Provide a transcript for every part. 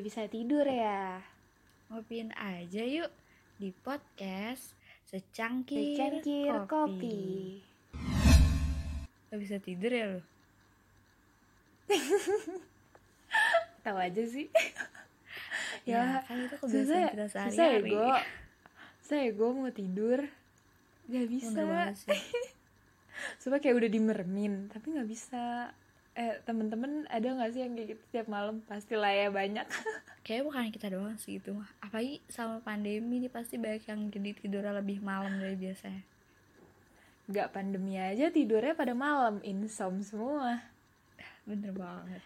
Gak bisa tidur ya? Ngopiin aja yuk di podcast Secangkir, Secangkir kopi. kopi. Gak bisa tidur ya lo? Tahu aja sih. Ya, Ya, kan itu susah, kebiasaan kita susah ya gue Susah ya gue mau tidur. Gak bisa. Sumpah kayak udah dimermin Tapi gak bisa Eh temen-temen ada gak sih yang kayak gitu tiap malam? Pastilah ya banyak. Kayaknya bukan kita doang sih itu. Mah Apalagi sama pandemi nih pasti banyak yang jadi tidurnya lebih malam dari biasanya. Gak pandemi aja tidurnya pada malam. Insom semua. Bener banget.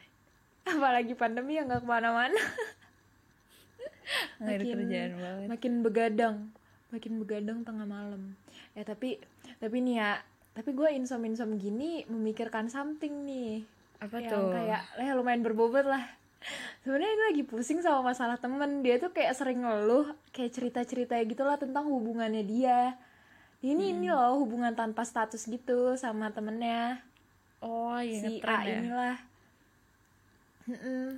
Apalagi pandemi yang gak ke mana-mana. Ada kerjaan banget. makin begadang. Makin begadang tengah malam. Ya tapi tapi nih ya tapi gue insom insom gini memikirkan something nih Apa yang tuh? kayak ya lumayan berbobot lah sebenarnya ini lagi pusing sama masalah temen dia tuh kayak sering ngeluh kayak cerita cerita gitu lah tentang hubungannya dia ini ini Hmm. loh hubungan tanpa status gitu sama temennya Oh iya si A ya inilah Mm-mm.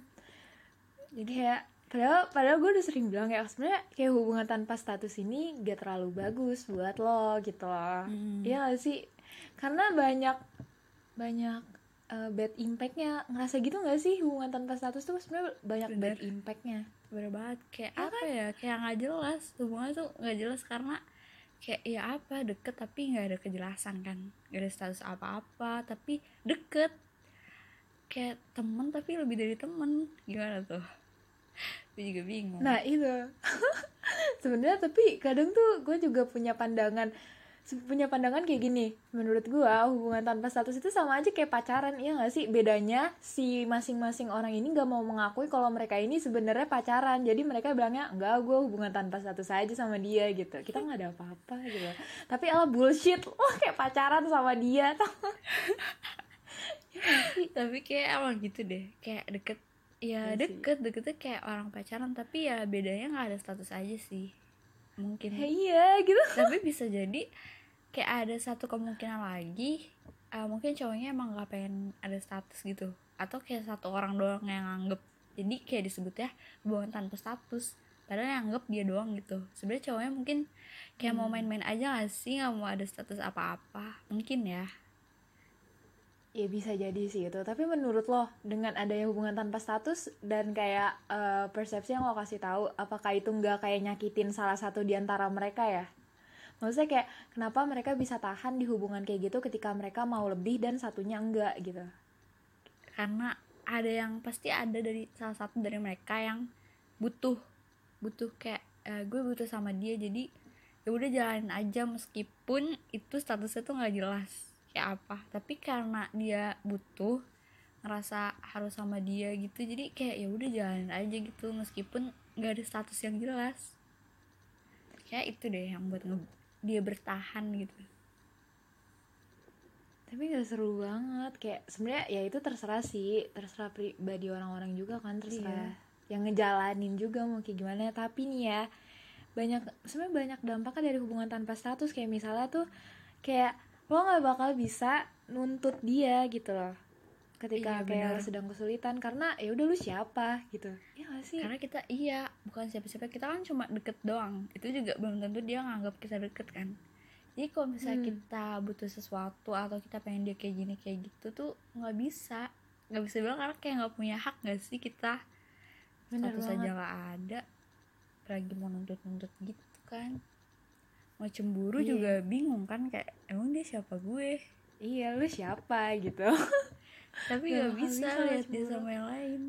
jadi kayak padahal padahal gue udah sering bilang ya sebenarnya kayak hubungan tanpa status ini gak terlalu bagus buat lo gitu loh Hmm. Iya gak sih karena banyak banyak uh, bad impactnya. Ngerasa gitu gak sih hubungan tanpa status tuh sebenarnya banyak Bener. bad impactnya? Bener banget. Kayak Ya apa ya? Kayak gak jelas. Hubungannya tuh gak jelas karena Kayak ya apa Deket tapi gak ada kejelasan kan. Gak ada status apa-apa Tapi deket. Kayak temen tapi lebih dari temen. Gimana tuh? Gue juga bingung. Nah itu. Sebenarnya tapi kadang tuh gue juga punya pandangan punya pandangan kayak gini. Menurut gue hubungan tanpa status itu sama aja kayak pacaran iya gak sih? Bedanya si masing-masing orang ini gak mau mengakui kalau mereka ini sebenarnya pacaran. Jadi mereka bilangnya enggak gue hubungan tanpa status aja sama dia gitu. Kita nggak ada apa-apa gitu. Tapi ala bullshit. Lo kayak pacaran sama dia tau Tapi kayak emang gitu deh. Kayak deket Ya Iya deket. Deketnya kayak orang pacaran Tapi ya bedanya gak ada status aja sih. Mungkin. Ya, iya gitu. Tapi bisa jadi kayak ada satu kemungkinan lagi eh, mungkin cowoknya emang gak pengen ada status gitu. Atau kayak satu orang doang yang nganggep. Jadi kayak disebutnya hubungan tanpa status. Padahal yang nganggep dia doang gitu. Sebenarnya cowoknya mungkin kayak mau main-main aja gak sih? Nggak mau ada status apa-apa. Mungkin ya. Ya bisa jadi sih itu. Tapi menurut lo dengan adanya hubungan tanpa status dan kayak eh, persepsi yang lo kasih tahu, apakah itu nggak kayak nyakitin salah satu di antara mereka ya? Maksudnya kayak kenapa mereka bisa tahan di hubungan kayak gitu ketika mereka mau lebih dan satunya enggak gitu? karena ada yang pasti ada dari salah satu dari mereka yang butuh butuh kayak eh, gue butuh sama dia jadi ya udah jalanin aja meskipun itu statusnya tuh nggak jelas kayak apa tapi karena dia butuh ngerasa harus sama dia gitu jadi kayak ya udah jalanin aja gitu meskipun nggak ada status yang jelas kayak itu deh yang buat nge- dia bertahan gitu. Tapi gak seru banget kayak sebenarnya ya itu terserah sih, terserah pribadi orang-orang juga kan terserah yang ngejalanin juga mau kayak gimana. Tapi nih ya banyak sebenarnya banyak dampaknya dari hubungan tanpa status. Kayak misalnya tuh kayak lo nggak bakal bisa nuntut dia gitu loh ketika Iya, kayak bener. sedang kesulitan karena ya udah lu siapa? Gitu. Ya gak sih? Karena kita iya bukan siapa-siapa kita kan cuma deket doang. Itu juga belum tentu dia nganggap kita deket kan? Jadi kalau misalnya Hmm. kita butuh sesuatu atau kita pengen dia kayak gini kayak gitu tuh nggak bisa. Nggak bisa bilang karena kayak nggak punya hak nggak sih kita? Bener status banget. aja nggak ada. Lagi mau nuntut-nuntut gitu kan? Mau cemburu Iya. juga bingung kan? Kayak emang dia siapa gue? Iya lu siapa? gitu tapi Gak nggak bisa lihat dia sama yang lain.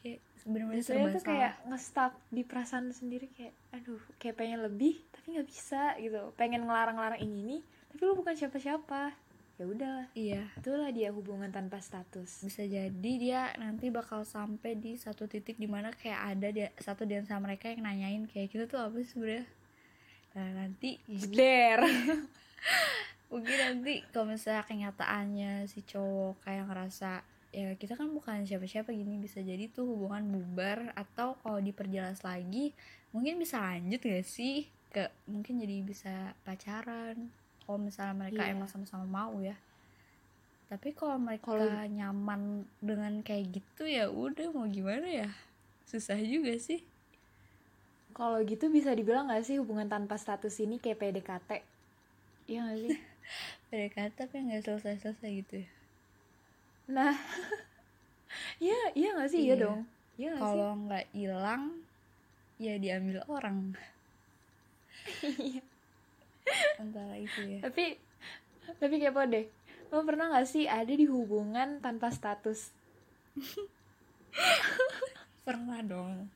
Kayak sebenarnya biasanya serba tuh kayak nge-stuck di perasaan sendiri kayak aduh kayak pengen lebih tapi nggak bisa gitu. Pengen ngelarang-larang ini ini tapi lu bukan siapa-siapa. Ya udahlah. Iya. Itulah dia hubungan tanpa status. Bisa jadi dia nanti bakal sampai di satu titik di mana kayak ada dia satu di antara mereka yang nanyain kayak kita tuh apa sih sebenarnya? Nah nanti jeder mungkin nanti kalau misalnya kenyataannya si cowok kayak ngerasa ya kita kan bukan siapa-siapa gini bisa jadi tuh hubungan bubar atau kalau diperjelas lagi mungkin bisa lanjut gak sih ke mungkin jadi bisa pacaran kalau misalnya mereka Iya. emang sama-sama mau ya tapi kalau mereka Kalau- nyaman dengan kayak gitu ya udah mau gimana ya susah juga sih Kalau gitu bisa dibilang gak sih hubungan tanpa status ini kayak PDKT? Iya gak sih? PDKT tapi nggak selesai-selesai gitu ya Nah, iya iya gak sih? Iya, Iya. dong. Iya kalau nggak hilang ya diambil orang antara itu ya Tapi tapi kepo deh. Lo pernah gak sih ada di hubungan tanpa status? pernah dong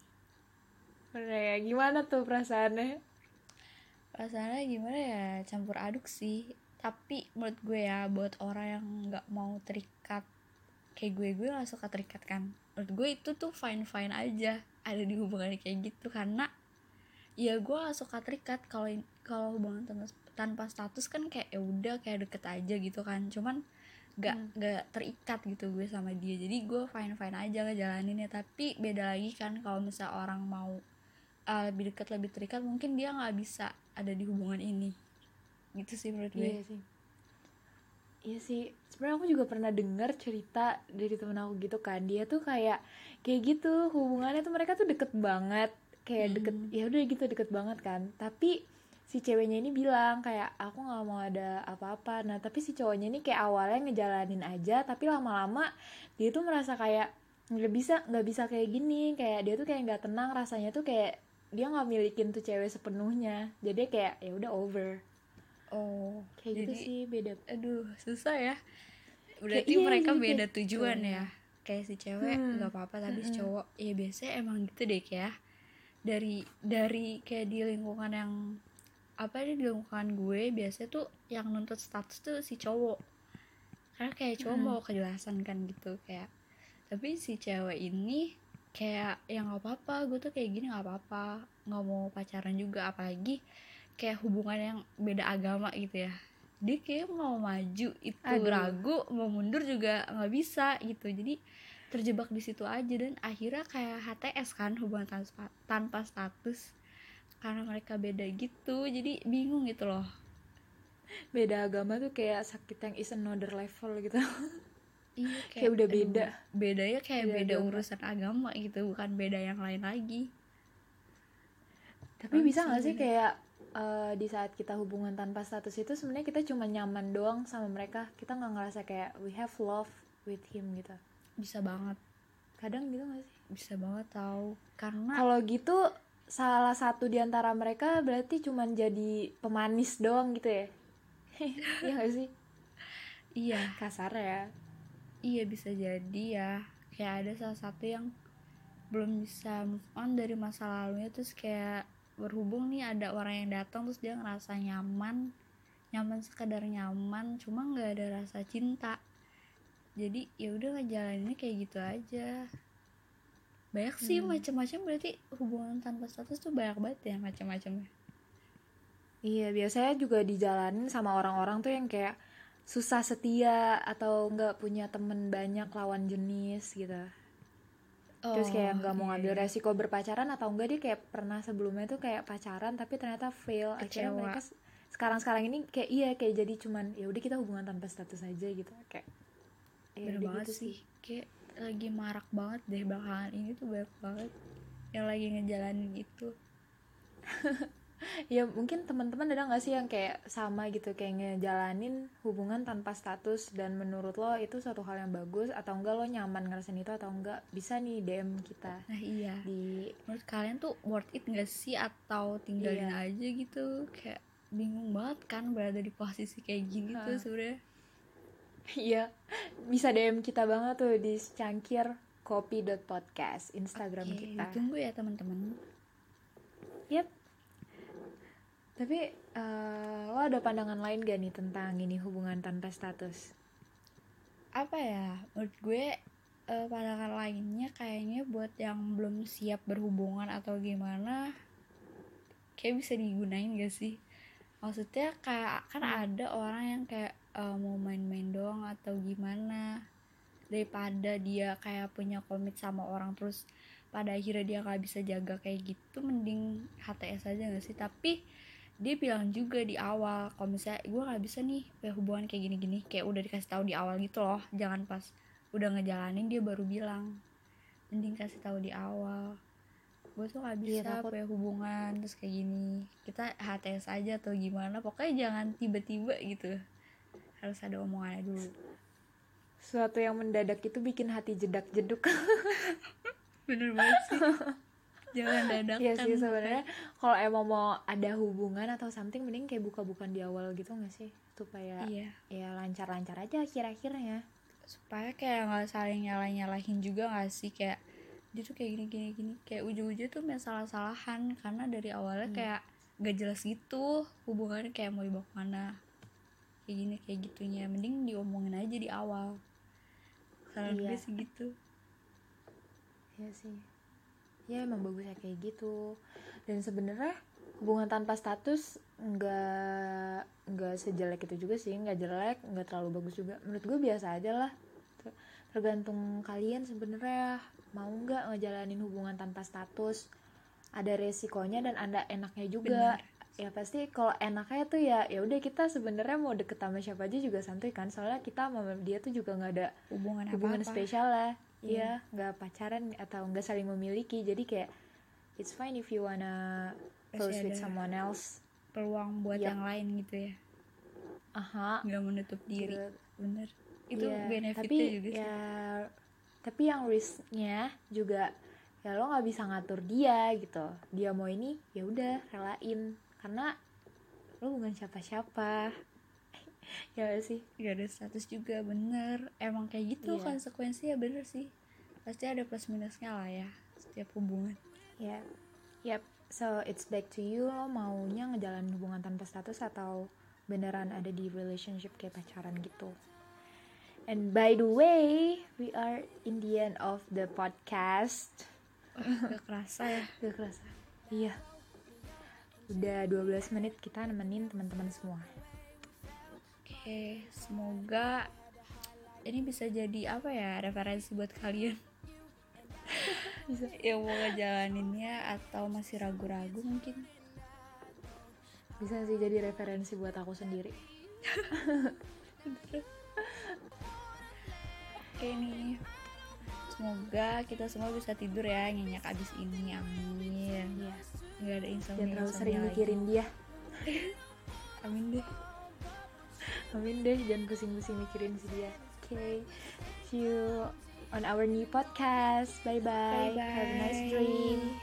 Pernah ya? Gimana tuh perasaannya? perasaannya gimana ya campur aduk sih tapi menurut gue ya buat orang yang nggak mau terikat kayak gue gue gak suka terikat kan. Menurut gue itu tuh fine fine aja ada di hubungan kayak gitu. Karena ya gue gak suka terikat. Kalau kalau hubungan tanpa, tanpa status kan kayak ya udah kayak deket aja gitu kan. Cuman nggak Hmm. nggak terikat gitu gue sama dia. Jadi gue fine fine aja ngejalaninnya. Tapi beda lagi kan kalau misalnya orang mau uh, lebih dekat lebih terikat mungkin dia nggak bisa ada di hubungan ini gitu sih menurut gue Iya sih. Iya sih. Sebenarnya aku juga pernah dengar cerita dari temen aku gitu kan. Dia tuh kayak kayak gitu hubungannya tuh mereka tuh deket banget. Kayak deket Hmm. ya udah gitu deket banget kan. Tapi si ceweknya ini bilang kayak aku nggak mau ada apa-apa. Nah tapi si cowoknya ini kayak awalnya ngejalanin aja. Tapi lama-lama dia tuh merasa kayak nggak bisa nggak bisa kayak gini. Kayak dia tuh kayak nggak tenang rasanya tuh kayak dia nggak milikin tuh cewek sepenuhnya. Jadi kayak ya udah over oh kayak gitu jadi sih beda. aduh susah ya. Berarti iya, mereka jadi beda kayak tujuan gitu. ya. Kayak si cewek Hmm. nggak apa-apa tapi si Mm-mm. cowok. Ya biasanya emang gitu deh kayak dari dari kayak di lingkungan yang apa di lingkungan gue biasanya tuh yang nuntut status tuh si cowok. Karena kayak cowok Mm. mau kejelasan kan gitu kayak tapi si cewek ini kayak ya nggak apa-apa gue tuh kayak gini nggak apa-apa. Nggak mau pacaran juga. Apalagi kayak hubungan yang beda agama gitu ya. Dia kayak mau maju itu Aduh. ragu mau mundur juga nggak bisa gitu. Jadi terjebak di situ aja dan akhirnya kayak HTS kan hubungan tanpa tanpa status karena mereka beda gitu. Jadi bingung gitu loh. Beda agama tuh kayak sakit yang is another level gitu. Iya Kayak udah emang beda. bedanya kayak Beda beda agama. urusan agama gitu bukan beda yang lain lagi. Tapi Emang bisa nggak sih kayak eh, di saat kita hubungan tanpa status itu sebenarnya kita cuma nyaman doang sama mereka. Kita nggak ngerasa kayak we have love with him gitu. Bisa banget. Kadang gitu nggak sih? Bisa banget tahu karena kalau gitu salah satu di antara mereka berarti cuma jadi pemanis doang gitu ya? Iya gak sih? Iya. Kasar ya. Iya bisa jadi ya. Kayak ada salah satu yang belum bisa move on dari masa lalunya terus kayak berhubung nih ada orang yang datang terus dia ngerasa nyaman nyaman sekedar nyaman cuma nggak ada rasa cinta jadi ya udah ngejalaninnya kayak gitu aja banyak sih Hmm. macam-macam berarti hubungan tanpa status tuh banyak banget ya macam-macamnya Iya, biasanya juga dijalanin sama orang-orang tuh yang kayak susah setia atau nggak punya temen banyak lawan jenis gitu. Terus kayak nggak mau iya, ngambil iya. resiko berpacaran atau enggak dia kayak pernah sebelumnya tuh kayak pacaran tapi ternyata fail. Akhirnya Kecewa. mereka s- sekarang-sekarang ini kayak iya kayak jadi cuman ya udah kita hubungan tanpa status aja gitu kayak. Ya bener banget gitu sih kayak lagi marak banget deh belakangan ini tuh banyak banget yang lagi ngejalanin itu Ya mungkin teman-teman ada nggak sih yang kayak sama gitu kayak ngejalanin hubungan tanpa status? Dan menurut lo itu suatu hal yang bagus atau enggak? Lo nyaman ngerasain itu atau enggak? Bisa nih DM kita nah iya. di menurut kalian tuh worth it gak sih atau tinggalin Iya. aja gitu? Kayak bingung banget kan berada di posisi kayak gini tuh Hah. sebenarnya. Iya. Bisa DM kita banget tuh di cangkir kopi.podcast Instagram Oke, kita. ditunggu ya teman-teman. Yap tapi eh, lo ada pandangan lain gak nih tentang ini hubungan tanpa status? Apa ya? Menurut gue eh, pandangan lainnya kayaknya buat yang belum siap berhubungan atau gimana kayak bisa digunain gak sih? Maksudnya kayak kan ada orang yang kayak eh, mau main-main doang atau gimana daripada dia kayak punya komit sama orang terus pada akhirnya dia nggak bisa jaga kayak gitu mending HTS aja gak sih? Tapi dia bilang juga di awal kalau misalnya gue nggak bisa nih punya hubungan kayak gini-gini kayak udah dikasih tahu di awal gitu loh jangan pas udah ngejalanin dia baru bilang mending kasih tahu di awal. Gue tuh gak Iya, bisa takut. punya hubungan terus kayak gini. Kita HTS aja atau gimana pokoknya jangan tiba-tiba gitu. Harus ada omongannya dulu. Suatu yang mendadak itu bikin hati jedak-jeduk. bener banget sih jangan dadakan Iya sih sebenarnya kalau emang mau ada hubungan atau something mending kayak buka-bukan di awal gitu gak sih? Supaya iya ya lancar-lancar aja akhir-akhirnya. supaya kayak nggak saling nyalah nyalahin juga nggak sih kayak dia tuh kayak gini gini gini kayak ujung-ujung tuh masalah salahan karena dari awalnya Hmm. kayak gak jelas gitu hubungannya kayak mau dibawa ke mana kayak gini kayak gitunya mending diomongin aja di awal saran Iya. gue sih gitu Iya sih. Ya emang bagusnya kayak gitu. Dan sebenarnya hubungan tanpa status nggak nggak sejelek itu juga sih, nggak jelek, nggak terlalu bagus juga. Menurut gue biasa aja lah. Ter- Tergantung kalian sebenarnya mau nggak ngejalanin hubungan tanpa status. Ada resikonya dan ada enaknya juga. Bener. Ya pasti kalau enaknya tuh ya ya udah kita sebenarnya mau deket sama siapa aja juga santuy kan. Soalnya kita sama dia tuh juga nggak ada hubungan apa hubungan apa spesial lah Iya. iya nggak pacaran atau nggak saling memiliki. Jadi kayak it's fine if you wanna close with someone else. peluang buat Yap. yang lain gitu ya. Aha. Nggak menutup diri. Gitu. bener. Itu Iya, benefitnya tapi juga sih. ya tapi yang risknya juga ya lo nggak bisa ngatur dia gitu. Dia mau ini ya udah relain. Karena lo bukan siapa-siapa ya nggak sih. Gak ada status juga bener. Emang kayak gitu Iya. konsekuensinya bener sih. Pasti ada plus minusnya lah ya setiap hubungan. Ya yep so it's back to you lo maunya ngejalanin hubungan tanpa status atau beneran ada di relationship kayak pacaran gitu? And by the way we are in the end of the podcast. Gak kerasa ya. Gak kerasa. Iya. Udah 12 menit kita nemenin teman-teman semua Oke, semoga ini bisa jadi apa ya referensi buat kalian bisa yang mau ngejalaninnya atau masih ragu-ragu mungkin. bisa sih jadi referensi buat aku sendiri Oke nih, semoga kita semua bisa tidur ya nyenyak abis ini, amin. iya Gak ada insomnia. jangan terlalu sering mikirin dia Amin deh amin deh jangan pusing-pusing mikirin si dia oke okay. see you on our new podcast bye, -bye. have a nice dream